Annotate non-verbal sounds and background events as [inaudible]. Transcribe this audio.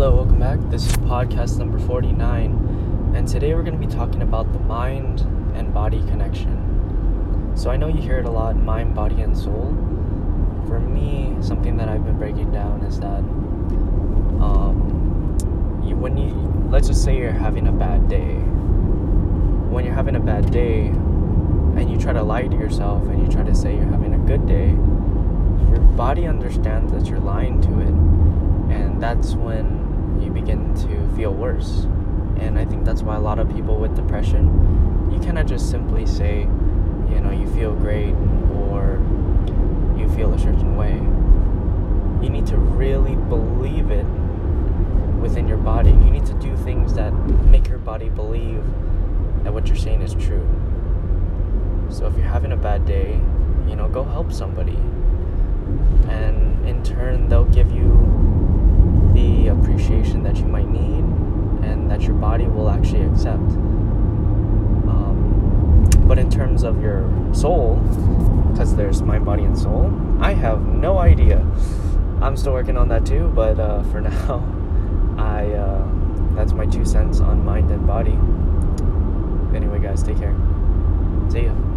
Hello, welcome back. This is podcast number 49, and today we're going to be talking about the mind and body connection. So, I know you hear it a lot mind, body, and soul. For me, something that I've been breaking down is that um, you, when you, let's just say you're having a bad day, when you're having a bad day and you try to lie to yourself and you try to say you're having a good day, your body understands that you're lying to it, and that's when feel worse. And I think that's why a lot of people with depression, you cannot just simply say, you know, you feel great or you feel a certain way. You need to really believe it within your body. You need to do things that make your body believe that what you're saying is true. So if you're having a bad day, you know, go help somebody. And in turn, they'll give you the appreciation that you might need that your body will actually accept. Um, but in terms of your soul, because there's mind, body, and soul, I have no idea. I'm still working on that too, but uh, [laughs] for now, I uh, that's my two cents on mind and body. Anyway, guys, take care. See ya.